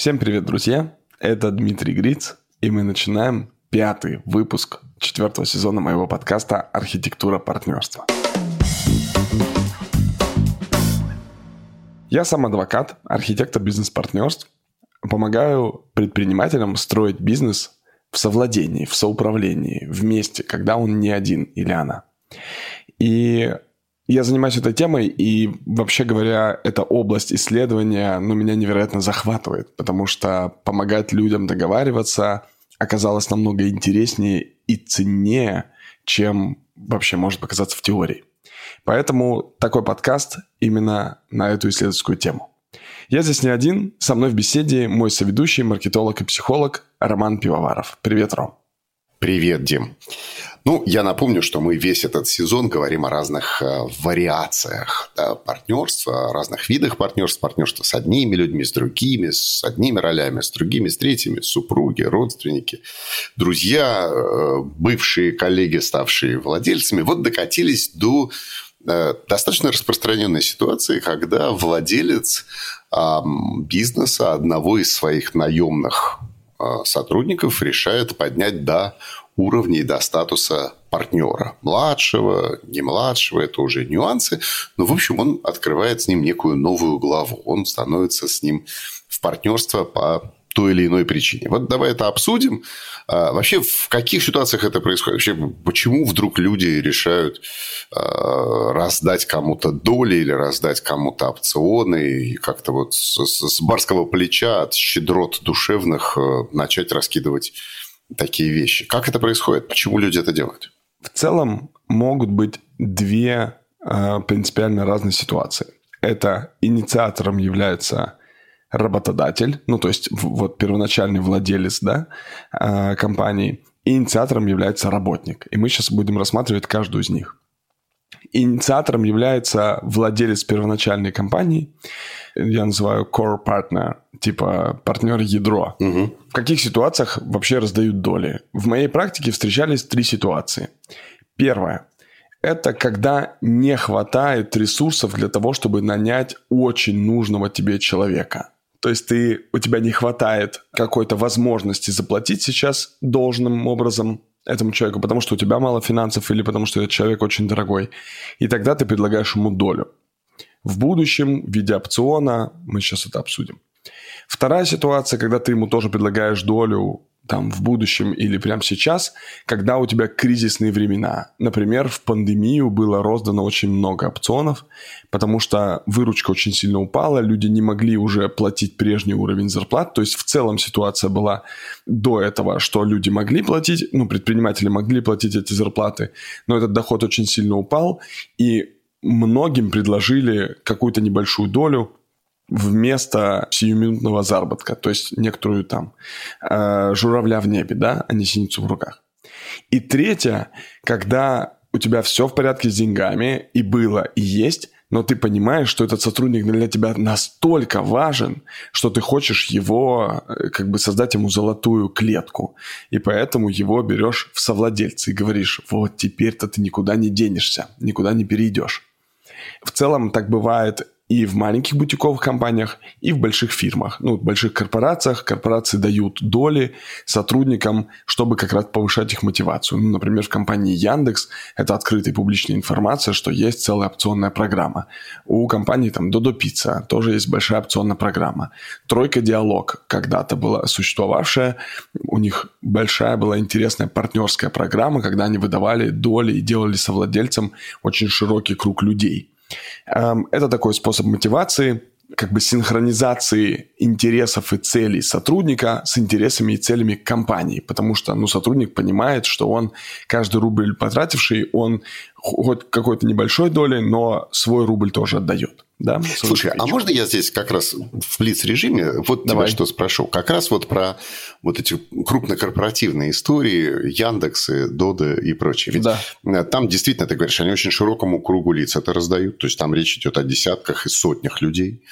Всем привет, друзья! Это Дмитрий Гриц, и мы начинаем пятый выпуск четвертого сезона моего подкаста «Архитектура партнерства». Я сам адвокат, архитектор бизнес-партнерств. Помогаю предпринимателям строить бизнес в совладении, в соуправлении, вместе, когда он не один или она. И я занимаюсь этой темой, и вообще говоря, эта область исследования, ну, меня невероятно захватывает, потому что помогать людям договариваться оказалось намного интереснее и ценнее, чем вообще может показаться в теории. Поэтому такой подкаст именно на эту исследовательскую тему. Я здесь не один, со мной в беседе мой соведущий, маркетолог и психолог Роман Пивоваров. Привет, Ром. Привет, Дим. Ну, я напомню, что мы весь этот сезон говорим о разных э, вариациях да, партнерства, о разных видах партнерства, партнерства с одними людьми, с другими, с одними ролями, с другими, с третьими, супруги, родственники, друзья, э, бывшие коллеги, ставшие владельцами. Вот докатились до э, достаточно распространенной ситуации, когда владелец бизнеса одного из своих наемных сотрудников решает поднять до уровней до статуса партнера. Младшего, не младшего, это уже нюансы. Но, в общем, он открывает с ним некую новую главу. Он становится с ним в партнерство по той или иной причине. Вот давай это обсудим. А, вообще, в каких ситуациях это происходит? Вообще, почему вдруг люди решают а, раздать кому-то доли или раздать кому-то опционы и как-то вот с, с барского плеча от щедрот душевных а, начать раскидывать такие вещи. Как это происходит? Почему люди это делают? В целом могут быть две э, принципиально разные ситуации. Это инициатором является работодатель, ну то есть вот первоначальный владелец да, э, компании, и инициатором является работник. И мы сейчас будем рассматривать каждую из них. Инициатором является владелец первоначальной компании, я называю core partner, типа партнер ядро. Угу. В каких ситуациях вообще раздают доли? В моей практике встречались три ситуации. Первое. Это когда не хватает ресурсов для того, чтобы нанять очень нужного тебе человека. То есть ты, у тебя не хватает какой-то возможности заплатить сейчас должным образом этому человеку, потому что у тебя мало финансов или потому что этот человек очень дорогой. И тогда ты предлагаешь ему долю в будущем в виде опциона. Мы сейчас это обсудим. Вторая ситуация, когда ты ему тоже предлагаешь долю там в будущем или прямо сейчас, когда у тебя кризисные времена. Например, в пандемию было роздано очень много опционов, потому что выручка очень сильно упала, люди не могли уже платить прежний уровень зарплат. То есть в целом ситуация была до этого, что люди могли платить, ну, предприниматели могли платить эти зарплаты, но этот доход очень сильно упал, и многим предложили какую-то небольшую долю вместо сиюминутного заработка, то есть некоторую там э, журавля в небе, да, а не синицу в руках. И третье, когда у тебя все в порядке с деньгами, и было, и есть, но ты понимаешь, что этот сотрудник для тебя настолько важен, что ты хочешь его, э, как бы создать ему золотую клетку. И поэтому его берешь в совладельцы и говоришь, вот теперь-то ты никуда не денешься, никуда не перейдешь. В целом так бывает и в маленьких бутиковых компаниях, и в больших фирмах. Ну, в больших корпорациях корпорации дают доли сотрудникам, чтобы как раз повышать их мотивацию. Ну, например, в компании Яндекс это открытая публичная информация, что есть целая опционная программа. У компании там Додо Пицца тоже есть большая опционная программа. Тройка Диалог когда-то была существовавшая, у них большая была интересная партнерская программа, когда они выдавали доли и делали совладельцем очень широкий круг людей. Эм, это такой способ мотивации, как бы синхронизации интересов и целей сотрудника с интересами и целями компании, потому что ну, сотрудник понимает, что он каждый рубль потративший, он хоть какой-то небольшой долей, но свой рубль тоже отдает. Да, Слушай, а можно я здесь как раз в блиц-режиме вот Давай. тебя что спрошу? Как раз вот про вот эти крупнокорпоративные истории, Яндексы, Доды и прочее. Ведь да. там действительно, ты говоришь, они очень широкому кругу лиц это раздают. То есть там речь идет о десятках и сотнях людей.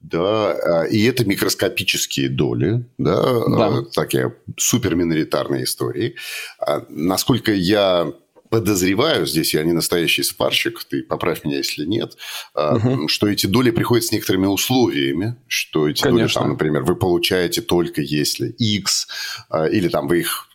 Да, а, и это микроскопические доли, да, да. такие суперминоритарные истории. А, насколько я подозреваю, здесь я не настоящий спарщик, ты поправь меня, если нет, угу. что эти доли приходят с некоторыми условиями, что эти Конечно. доли, там, например, вы получаете только если X, а, или там вы их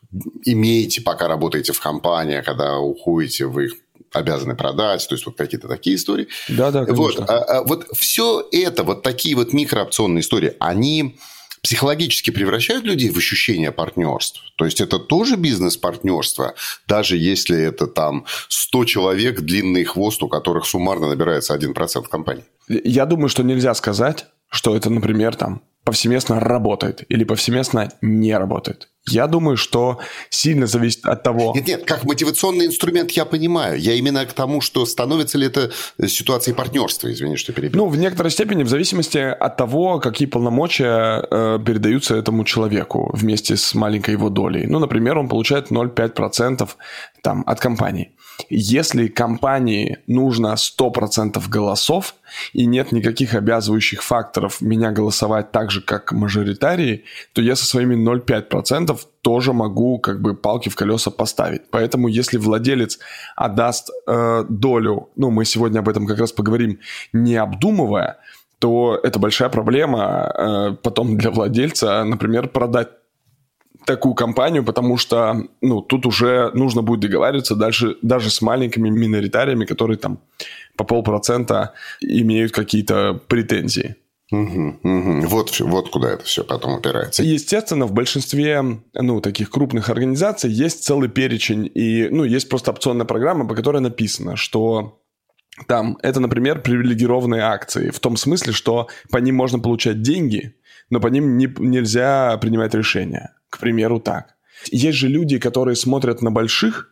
имеете, пока работаете в компании, а когда уходите, вы их обязаны продать, то есть вот какие-то такие истории. Да, да, конечно. Вот, а, вот все это, вот такие вот микроопционные истории, они психологически превращают людей в ощущение партнерств. То есть это тоже бизнес-партнерство, даже если это там 100 человек, длинный хвост, у которых суммарно набирается 1% компании. Я думаю, что нельзя сказать, что это, например, там повсеместно работает или повсеместно не работает. Я думаю, что сильно зависит от того... Нет, нет, как мотивационный инструмент я понимаю. Я именно к тому, что становится ли это ситуацией партнерства, извини, что перебил. Ну, в некоторой степени, в зависимости от того, какие полномочия э, передаются этому человеку вместе с маленькой его долей. Ну, например, он получает 0,5% там, от компании. Если компании нужно 100% голосов и нет никаких обязывающих факторов меня голосовать так же, как мажоритарии, то я со своими 0,5% тоже могу как бы палки в колеса поставить. Поэтому если владелец отдаст э, долю, ну мы сегодня об этом как раз поговорим, не обдумывая, то это большая проблема э, потом для владельца, например, продать такую компанию, потому что, ну, тут уже нужно будет договариваться дальше даже с маленькими миноритариями, которые там по полпроцента имеют какие-то претензии. Угу, угу. Вот, вот куда это все потом упирается. Естественно, в большинстве ну, таких крупных организаций есть целый перечень, и ну, есть просто опционная программа, по которой написано, что там это, например, привилегированные акции, в том смысле, что по ним можно получать деньги, но по ним не, нельзя принимать решения. К примеру, так. Есть же люди, которые смотрят на больших,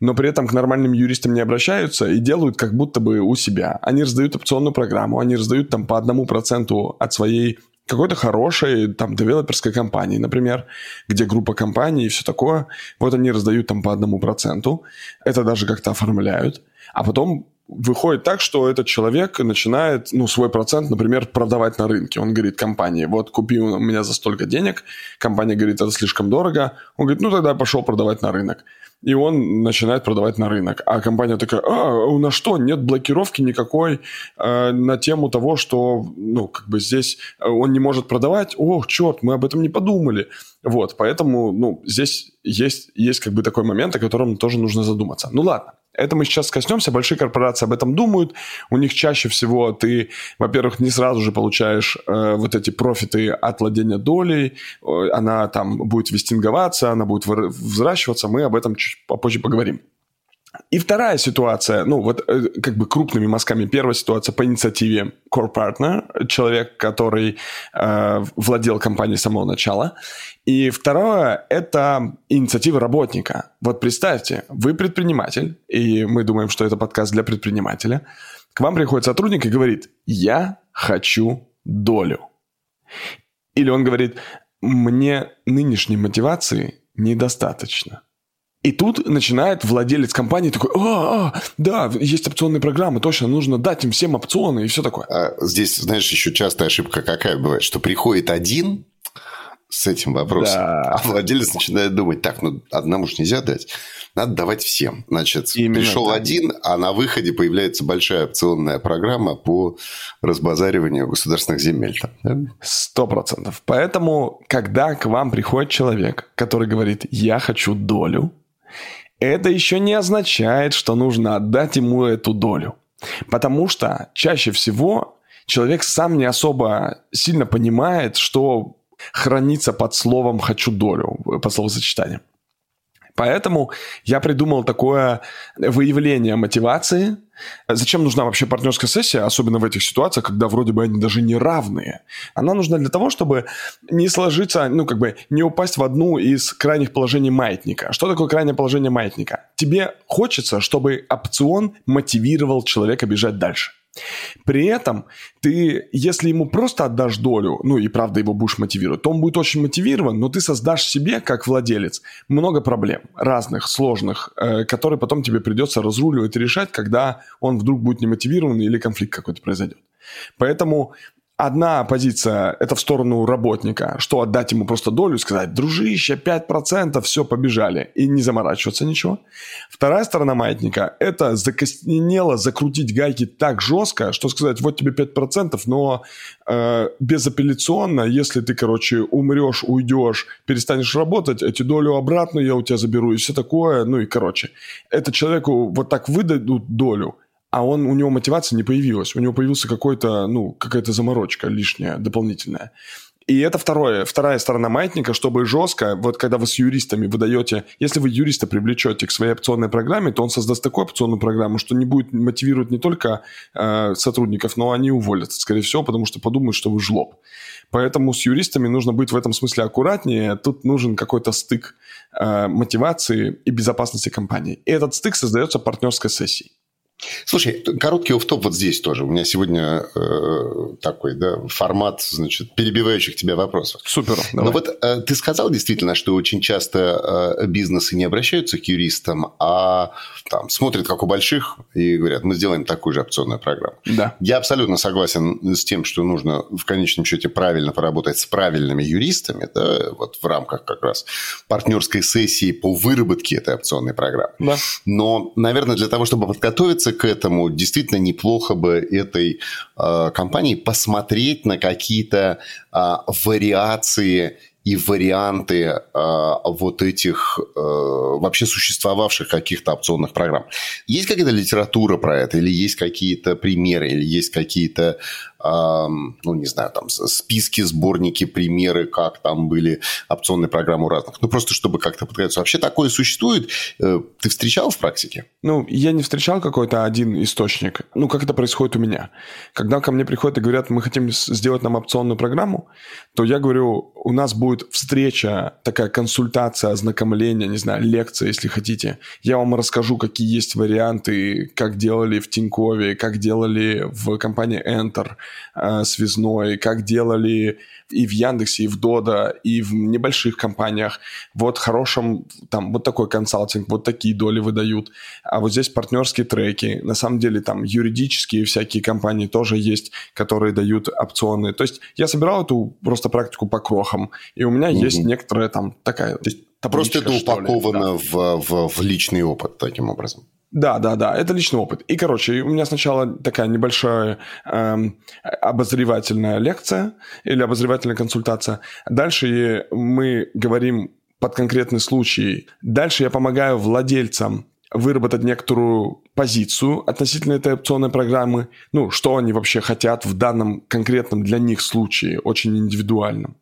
но при этом к нормальным юристам не обращаются и делают как будто бы у себя. Они раздают опционную программу, они раздают там по одному проценту от своей какой-то хорошей там девелоперской компании, например, где группа компаний и все такое. Вот они раздают там по одному проценту. Это даже как-то оформляют. А потом выходит так, что этот человек начинает, ну, свой процент, например, продавать на рынке. Он говорит компании, вот купи у меня за столько денег. Компания говорит, это слишком дорого. Он говорит, ну, тогда я пошел продавать на рынок. И он начинает продавать на рынок. А компания такая, а, у нас что, нет блокировки никакой э, на тему того, что, ну, как бы здесь он не может продавать. Ох, черт, мы об этом не подумали. Вот, поэтому, ну, здесь есть, есть как бы такой момент, о котором тоже нужно задуматься. Ну, ладно. Это мы сейчас коснемся. Большие корпорации об этом думают. У них чаще всего ты, во-первых, не сразу же получаешь э, вот эти профиты от владения долей. Она там будет вестинговаться, она будет взращиваться. Мы об этом чуть попозже поговорим. И вторая ситуация, ну вот э, как бы крупными мазками. Первая ситуация по инициативе core partner, человек, который э, владел компанией с самого начала. И второе – это инициатива работника. Вот представьте, вы предприниматель, и мы думаем, что это подкаст для предпринимателя. К вам приходит сотрудник и говорит «я хочу долю». Или он говорит «мне нынешней мотивации недостаточно». И тут начинает владелец компании такой, а, а, да, есть опционные программы, точно, нужно дать им всем опционы и все такое. А здесь, знаешь, еще частая ошибка какая бывает, что приходит один с этим вопросом, да. а владелец начинает думать, так, ну, одному же нельзя дать, надо давать всем. Значит, Именно пришел так. один, а на выходе появляется большая опционная программа по разбазариванию государственных земель. Сто процентов. Поэтому, когда к вам приходит человек, который говорит, я хочу долю, это еще не означает, что нужно отдать ему эту долю. Потому что чаще всего человек сам не особо сильно понимает, что хранится под словом «хочу долю» по словосочетанию. Поэтому я придумал такое выявление мотивации. Зачем нужна вообще партнерская сессия, особенно в этих ситуациях, когда вроде бы они даже не равные? Она нужна для того, чтобы не сложиться, ну, как бы не упасть в одну из крайних положений маятника. Что такое крайнее положение маятника? Тебе хочется, чтобы опцион мотивировал человека бежать дальше. При этом ты, если ему просто отдашь долю, ну и правда его будешь мотивировать, то он будет очень мотивирован, но ты создашь себе, как владелец, много проблем разных, сложных, э, которые потом тебе придется разруливать и решать, когда он вдруг будет немотивирован или конфликт какой-то произойдет. Поэтому Одна позиция – это в сторону работника, что отдать ему просто долю сказать, дружище, 5%, все, побежали, и не заморачиваться ничего. Вторая сторона маятника – это закостенело закрутить гайки так жестко, что сказать, вот тебе 5%, но э, безапелляционно, если ты, короче, умрешь, уйдешь, перестанешь работать, эти долю обратно я у тебя заберу и все такое, ну и короче. Это человеку вот так выдадут долю – а он, у него мотивация не появилась. У него появился какой-то, ну, какая-то заморочка лишняя, дополнительная. И это второе, вторая сторона маятника, чтобы жестко, вот когда вы с юристами выдаете, если вы юриста привлечете к своей опционной программе, то он создаст такую опционную программу, что не будет мотивировать не только э, сотрудников, но они уволятся, скорее всего, потому что подумают, что вы жлоб. Поэтому с юристами нужно быть в этом смысле аккуратнее. Тут нужен какой-то стык э, мотивации и безопасности компании. И этот стык создается партнерской сессией. Слушай, короткий офф-топ вот здесь тоже. У меня сегодня э, такой да, формат, значит, перебивающих тебя вопросов. Супер. Давай. Ну вот э, ты сказал действительно, что очень часто э, бизнесы не обращаются к юристам, а там смотрят, как у больших, и говорят, мы сделаем такую же опционную программу. Да. Я абсолютно согласен с тем, что нужно в конечном счете правильно поработать с правильными юристами, да, вот в рамках как раз партнерской сессии по выработке этой опционной программы. Да. Но, наверное, для того, чтобы подготовиться к этому, действительно неплохо бы этой э, компании посмотреть на какие-то э, вариации и варианты э, вот этих э, вообще существовавших каких-то опционных программ. Есть какая-то литература про это, или есть какие-то примеры, или есть какие-то ну, не знаю, там списки, сборники, примеры, как там были опционные программы у разных. Ну, просто чтобы как-то подготовиться. Вообще такое существует? Э, ты встречал в практике? Ну, я не встречал какой-то один источник. Ну, как это происходит у меня. Когда ко мне приходят и говорят, мы хотим сделать нам опционную программу, то я говорю, у нас будет встреча, такая консультация, ознакомление, не знаю, лекция, если хотите. Я вам расскажу, какие есть варианты, как делали в Тинькове, как делали в компании Enter – э, связной, как делали и в Яндексе, и в Дода, и в небольших компаниях. Вот хорошим, там, вот такой консалтинг, вот такие доли выдают. А вот здесь партнерские треки. На самом деле там юридические всякие компании тоже есть, которые дают опционы. То есть я собирал эту просто практику по крохам, и у меня mm есть некоторая там такая... То есть, Просто это упаковано да. в, в, в личный опыт таким образом. Да, да, да, это личный опыт. И, короче, у меня сначала такая небольшая эм, обозревательная лекция или обозревательная консультация. Дальше мы говорим под конкретный случай. Дальше я помогаю владельцам выработать некоторую позицию относительно этой опционной программы, ну, что они вообще хотят в данном конкретном для них случае, очень индивидуальном.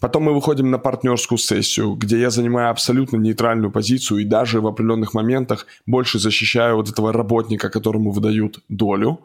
Потом мы выходим на партнерскую сессию, где я занимаю абсолютно нейтральную позицию и даже в определенных моментах больше защищаю вот этого работника, которому выдают долю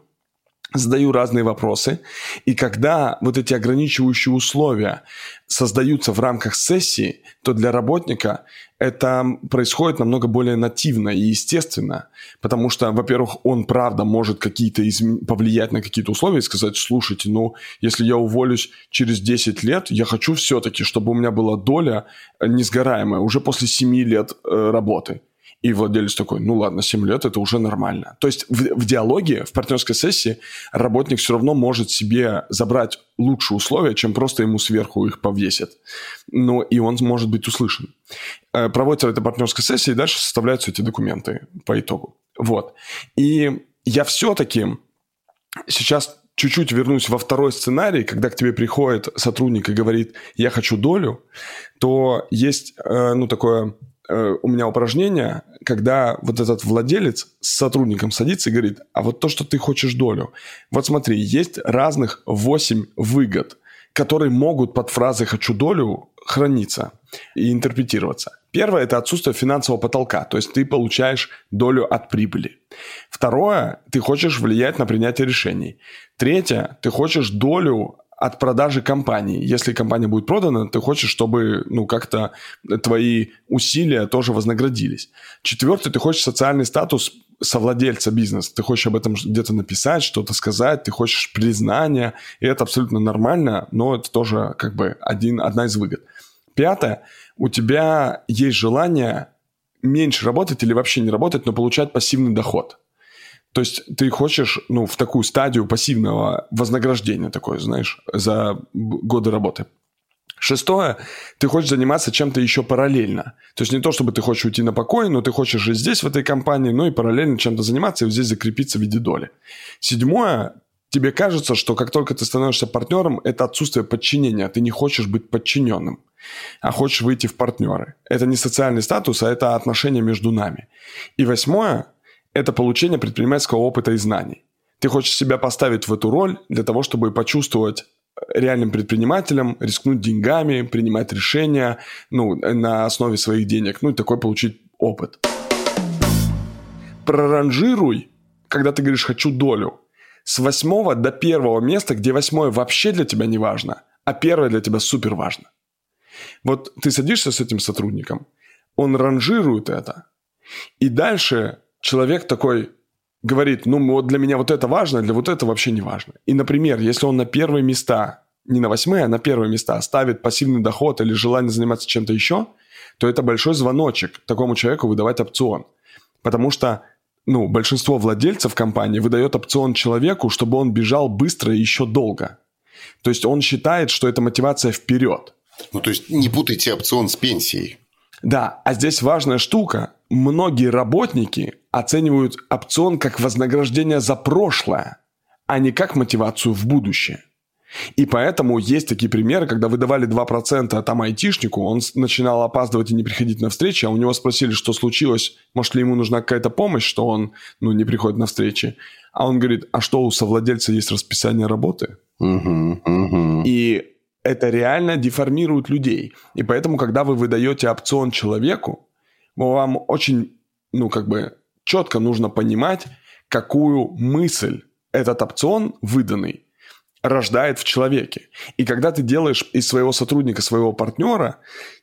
задаю разные вопросы, и когда вот эти ограничивающие условия создаются в рамках сессии, то для работника это происходит намного более нативно и естественно, потому что, во-первых, он правда может какие-то изм... повлиять на какие-то условия и сказать, слушайте, ну, если я уволюсь через 10 лет, я хочу все-таки, чтобы у меня была доля несгораемая уже после 7 лет э, работы. И владелец такой, ну ладно, 7 лет это уже нормально. То есть в, в диалоге, в партнерской сессии работник все равно может себе забрать лучшие условия, чем просто ему сверху их повесят. Но и он может быть услышан. Э, проводится эта партнерская сессия, и дальше составляются эти документы по итогу. Вот. И я все-таки сейчас чуть-чуть вернусь во второй сценарий, когда к тебе приходит сотрудник и говорит, я хочу долю, то есть, э, ну, такое Э, у меня упражнение, когда вот этот владелец с сотрудником садится и говорит, а вот то, что ты хочешь долю. Вот смотри, есть разных 8 выгод, которые могут под фразой «хочу долю» храниться и интерпретироваться. Первое – это отсутствие финансового потолка, то есть ты получаешь долю от прибыли. Второе – ты хочешь влиять на принятие решений. Третье – ты хочешь долю от продажи компании. Если компания будет продана, ты хочешь, чтобы ну, как-то твои усилия тоже вознаградились. Четвертый, ты хочешь социальный статус совладельца бизнеса. Ты хочешь об этом где-то написать, что-то сказать, ты хочешь признания, и это абсолютно нормально, но это тоже как бы один, одна из выгод. Пятое, у тебя есть желание меньше работать или вообще не работать, но получать пассивный доход. То есть ты хочешь, ну, в такую стадию пассивного вознаграждения такое, знаешь, за годы работы. Шестое, ты хочешь заниматься чем-то еще параллельно. То есть не то, чтобы ты хочешь уйти на покой, но ты хочешь же здесь, в этой компании, но и параллельно чем-то заниматься и вот здесь закрепиться в виде доли. Седьмое, тебе кажется, что как только ты становишься партнером, это отсутствие подчинения. Ты не хочешь быть подчиненным, а хочешь выйти в партнеры. Это не социальный статус, а это отношения между нами. И восьмое – это получение предпринимательского опыта и знаний. Ты хочешь себя поставить в эту роль для того, чтобы почувствовать реальным предпринимателем, рискнуть деньгами, принимать решения ну, на основе своих денег, ну и такой получить опыт. Проранжируй, когда ты говоришь «хочу долю», с восьмого до первого места, где восьмое вообще для тебя не важно, а первое для тебя супер важно. Вот ты садишься с этим сотрудником, он ранжирует это, и дальше человек такой говорит, ну вот для меня вот это важно, для вот это вообще не важно. И, например, если он на первые места, не на восьмые, а на первые места ставит пассивный доход или желание заниматься чем-то еще, то это большой звоночек такому человеку выдавать опцион. Потому что ну, большинство владельцев компании выдает опцион человеку, чтобы он бежал быстро и еще долго. То есть он считает, что это мотивация вперед. Ну, то есть не путайте опцион с пенсией. Да, а здесь важная штука. Многие работники оценивают опцион как вознаграждение за прошлое, а не как мотивацию в будущее. И поэтому есть такие примеры, когда выдавали 2% там айтишнику, он начинал опаздывать и не приходить на встречи, а у него спросили, что случилось, может ли ему нужна какая-то помощь, что он ну, не приходит на встречи. А он говорит, а что у совладельца есть расписание работы? Угу, угу. И это реально деформирует людей. И поэтому, когда вы выдаете опцион человеку, вам очень, ну, как бы четко нужно понимать, какую мысль этот опцион выданный рождает в человеке. И когда ты делаешь из своего сотрудника своего партнера,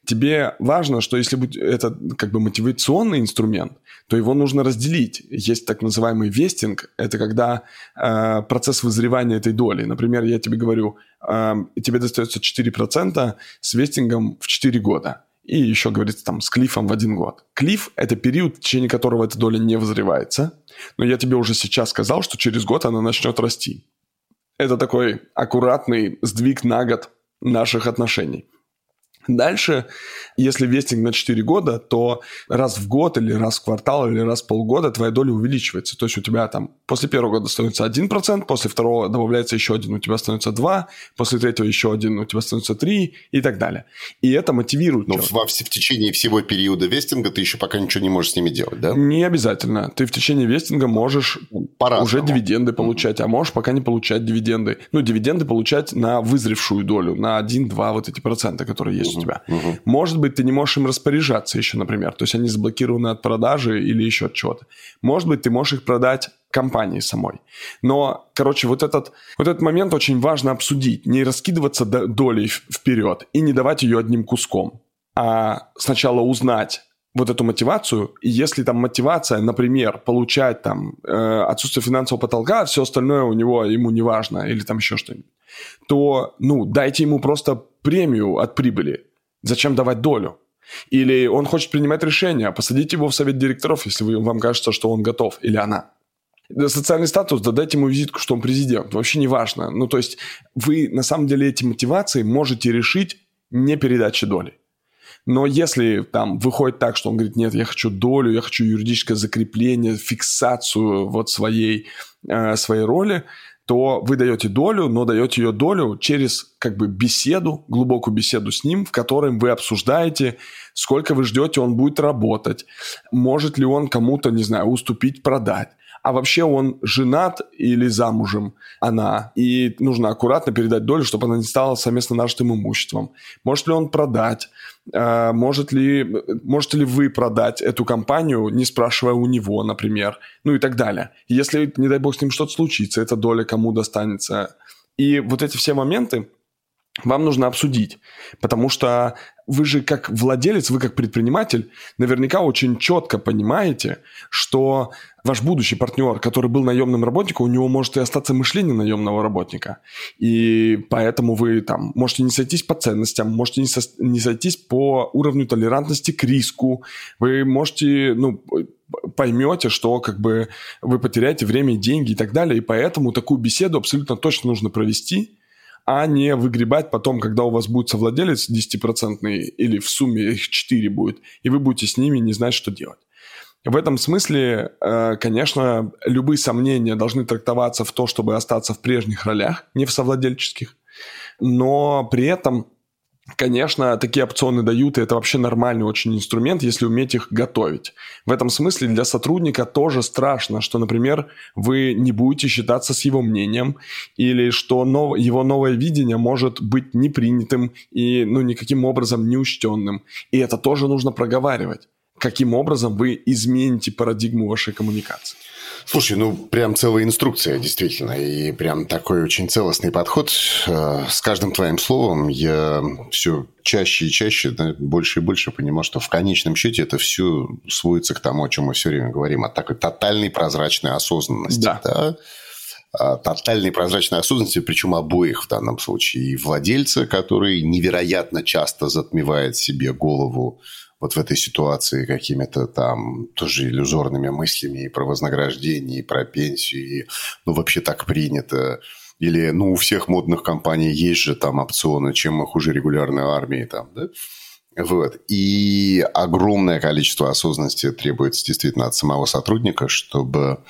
тебе важно, что если будет это как бы мотивационный инструмент, то его нужно разделить. Есть так называемый вестинг, это когда э, процесс вызревания этой доли. Например, я тебе говорю, э, тебе достается 4% с вестингом в 4 года. И еще говорится там с клифом в один год. Клиф – это период, в течение которого эта доля не возревается. Но я тебе уже сейчас сказал, что через год она начнет расти. Это такой аккуратный сдвиг на год наших отношений. Дальше, если вестинг на 4 года, то раз в год или раз в квартал или раз в полгода твоя доля увеличивается. То есть у тебя там после первого года становится 1%, после второго добавляется еще один, у тебя становится 2, после третьего еще один, у тебя становится 3 и так далее. И это мотивирует. Но в, в течение всего периода вестинга ты еще пока ничего не можешь с ними делать, да? Не обязательно. Ты в течение вестинга можешь По-разному. уже дивиденды получать, mm-hmm. а можешь пока не получать дивиденды. Ну, дивиденды получать на вызревшую долю, на 1-2 вот эти процента, которые есть у тебя. Угу. Может быть, ты не можешь им распоряжаться еще, например. То есть они заблокированы от продажи или еще от чего-то. Может быть, ты можешь их продать компании самой. Но, короче, вот этот, вот этот момент очень важно обсудить. Не раскидываться долей вперед и не давать ее одним куском. А сначала узнать, вот эту мотивацию, и если там мотивация, например, получать там э, отсутствие финансового потолка, а все остальное у него ему не важно, или там еще что-нибудь, то, ну, дайте ему просто премию от прибыли. Зачем давать долю? Или он хочет принимать решения, посадите его в совет директоров, если вы, вам кажется, что он готов, или она. Социальный статус, да дайте ему визитку, что он президент. Вообще не важно. Ну, то есть вы на самом деле эти мотивации можете решить не передачей доли. Но если там выходит так, что он говорит, нет, я хочу долю, я хочу юридическое закрепление, фиксацию вот своей, э, своей роли, то вы даете долю, но даете ее долю через как бы беседу, глубокую беседу с ним, в которой вы обсуждаете, сколько вы ждете, он будет работать, может ли он кому-то, не знаю, уступить, продать. А вообще он женат или замужем она, и нужно аккуратно передать долю, чтобы она не стала совместно нажитым имуществом. Может ли он продать? А, может ли, можете ли вы продать эту компанию, не спрашивая у него, например, ну и так далее. Если, не дай бог, с ним что-то случится, эта доля кому достанется. И вот эти все моменты, вам нужно обсудить, потому что вы же как владелец, вы как предприниматель наверняка очень четко понимаете, что ваш будущий партнер, который был наемным работником, у него может и остаться мышление наемного работника. И поэтому вы там можете не сойтись по ценностям, можете не, со, не сойтись по уровню толерантности к риску. Вы можете, ну, поймете, что как бы вы потеряете время деньги и так далее. И поэтому такую беседу абсолютно точно нужно провести – а не выгребать потом, когда у вас будет совладелец 10% или в сумме их 4 будет, и вы будете с ними не знать, что делать. В этом смысле, э, конечно, любые сомнения должны трактоваться в то, чтобы остаться в прежних ролях, не в совладельческих, но при этом Конечно, такие опционы дают, и это вообще нормальный очень инструмент, если уметь их готовить. В этом смысле для сотрудника тоже страшно, что, например, вы не будете считаться с его мнением, или что нов... его новое видение может быть непринятым и ну, никаким образом неучтенным. И это тоже нужно проговаривать. Каким образом вы измените парадигму вашей коммуникации. Слушай, ну прям целая инструкция, действительно, и прям такой очень целостный подход. Э, с каждым твоим словом я все чаще и чаще, да, больше и больше понимаю, что в конечном счете это все сводится к тому, о чем мы все время говорим, от такой тотальной прозрачной осознанности. Да. да? тотальной прозрачной осознанности, причем обоих в данном случае. И владельца, который невероятно часто затмевает себе голову вот в этой ситуации какими-то там тоже иллюзорными мыслями и про вознаграждение, и про пенсию, и ну вообще так принято. Или, ну, у всех модных компаний есть же там опционы, чем мы хуже регулярной армии там, да? Вот. И огромное количество осознанности требуется действительно от самого сотрудника, чтобы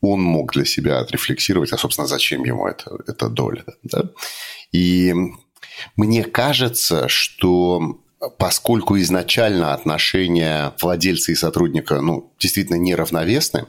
он мог для себя отрефлексировать, а, собственно, зачем ему это, эта доля. Да? И мне кажется, что поскольку изначально отношения владельца и сотрудника, ну, действительно неравновесны,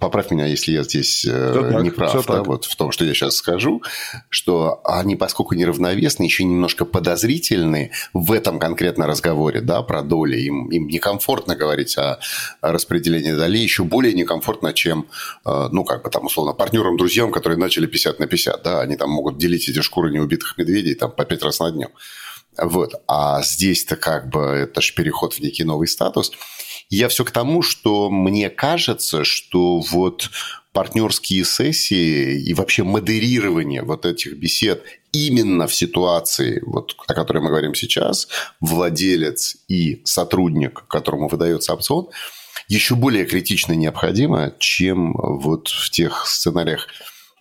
Поправь меня, если я здесь э, не прав, да, вот в том, что я сейчас скажу, что они, поскольку неравновесны, еще немножко подозрительны в этом конкретно разговоре, да, про доли. Им, им некомфортно говорить о, о распределении долей, еще более некомфортно, чем, э, ну, как бы там, условно, партнерам, друзьям, которые начали 50 на 50, да, они там могут делить эти шкуры неубитых медведей там по пять раз на дню. Вот. А здесь-то как бы это же переход в некий новый статус. Я все к тому, что мне кажется, что вот партнерские сессии и вообще модерирование вот этих бесед именно в ситуации, вот, о которой мы говорим сейчас, владелец и сотрудник, которому выдается опцион, еще более критично необходимо, чем вот в тех сценариях,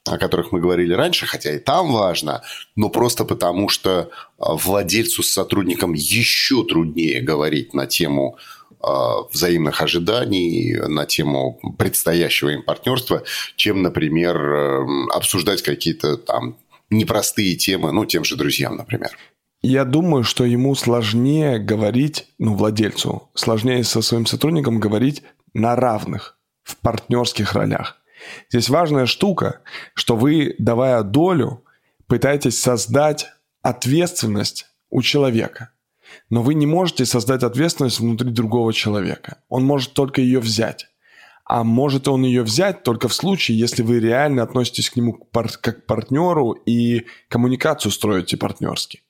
о которых мы говорили раньше, хотя и там важно, но просто потому, что а, владельцу с сотрудником еще труднее говорить на тему а, взаимных ожиданий, на тему предстоящего им партнерства, чем, например, эм, обсуждать какие-то там непростые темы, ну, тем же друзьям, например. Я думаю, что ему сложнее говорить, ну, владельцу, сложнее со своим сотрудником говорить на равных, в партнерских ролях. Здесь важная штука, что вы, давая долю, пытаетесь создать ответственность у человека. Но вы не можете создать ответственность внутри другого человека. Он может только ее взять. А может он ее взять только в случае, если вы реально относитесь к нему как к партнеру и коммуникацию строите партнерски.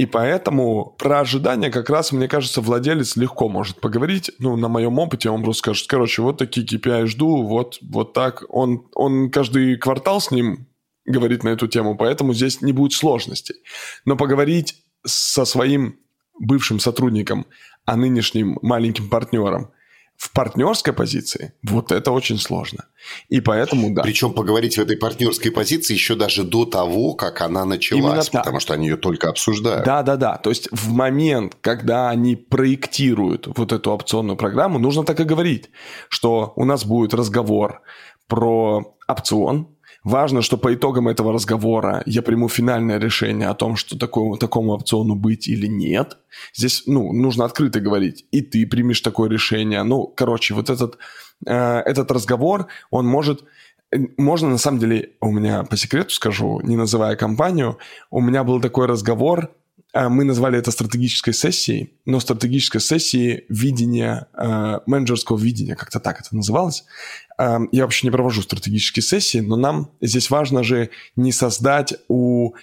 И поэтому про ожидания как раз, мне кажется, владелец легко может поговорить. Ну, на моем опыте он просто скажет, короче, вот такие KPI жду, вот, вот так. Он, он каждый квартал с ним говорит на эту тему, поэтому здесь не будет сложностей. Но поговорить со своим бывшим сотрудником, а нынешним маленьким партнером – в партнерской позиции, вот это очень сложно. И поэтому, да. Причем поговорить в этой партнерской позиции еще даже до того, как она началась, Именно потому что они ее только обсуждают. Да, да, да. То есть в момент, когда они проектируют вот эту опционную программу, нужно так и говорить, что у нас будет разговор про опцион, Важно, что по итогам этого разговора я приму финальное решение о том, что такому, такому опциону быть или нет. Здесь, ну, нужно открыто говорить. И ты примешь такое решение. Ну, короче, вот этот, э, этот разговор, он может... Можно, на самом деле, у меня по секрету скажу, не называя компанию, у меня был такой разговор мы назвали это стратегической сессией, но стратегической сессией видения, э, менеджерского видения, как-то так это называлось. Э, я вообще не провожу стратегические сессии, но нам здесь важно же не создать у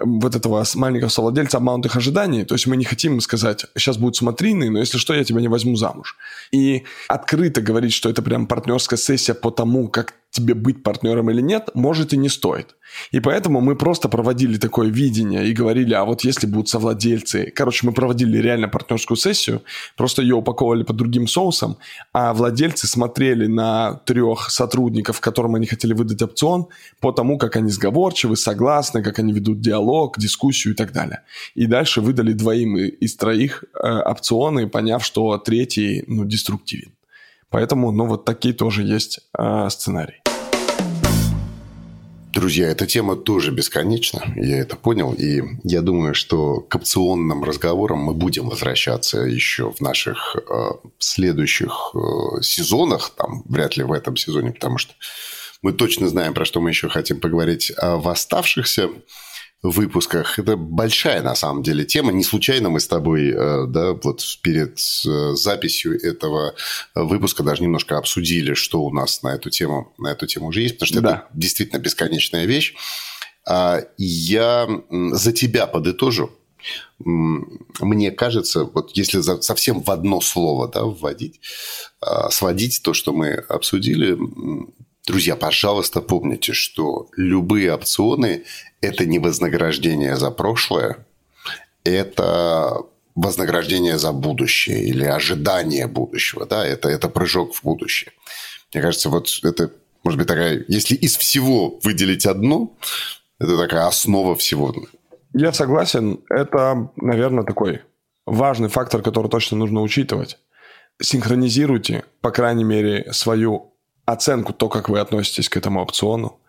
вот этого маленького совладельца обманутых ожиданий. То есть мы не хотим сказать, сейчас будут смотрины, но если что, я тебя не возьму замуж. И открыто говорить, что это прям партнерская сессия по тому, как тебе быть партнером или нет, может и не стоит. И поэтому мы просто проводили такое видение и говорили, а вот если будут совладельцы... Короче, мы проводили реально партнерскую сессию, просто ее упаковывали под другим соусом, а владельцы смотрели на трех сотрудников, которым они хотели выдать опцион, по тому, как они сговорчивы, согласны, как они ведут диалог, дискуссию и так далее. И дальше выдали двоим из троих э, опционы, поняв, что третий, ну, деструктивен. Поэтому, ну, вот такие тоже есть э, сценарии. Друзья, эта тема тоже бесконечна, я это понял, и я думаю, что к опционным разговорам мы будем возвращаться еще в наших э, следующих э, сезонах, там вряд ли в этом сезоне, потому что мы точно знаем, про что мы еще хотим поговорить а в оставшихся выпусках. Это большая, на самом деле, тема. Не случайно мы с тобой, э, да, вот перед э, записью этого выпуска даже немножко обсудили, что у нас на эту тему, на эту тему уже есть, потому что да. это действительно бесконечная вещь. А я за тебя подытожу. Мне кажется, вот если совсем в одно слово да, вводить, а, сводить то, что мы обсудили, Друзья, пожалуйста, помните, что любые опционы – это не вознаграждение за прошлое, это вознаграждение за будущее или ожидание будущего, да, это, это прыжок в будущее. Мне кажется, вот это, может быть, такая, если из всего выделить одно, это такая основа всего. Я согласен, это, наверное, такой важный фактор, который точно нужно учитывать. Синхронизируйте, по крайней мере, свою оценку, то, как вы относитесь к этому опциону,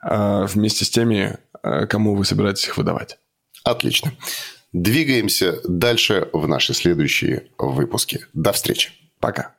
а, вместе с теми, а, кому вы собираетесь их выдавать. Отлично. Двигаемся дальше в наши следующие выпуски. До встречи. Пока.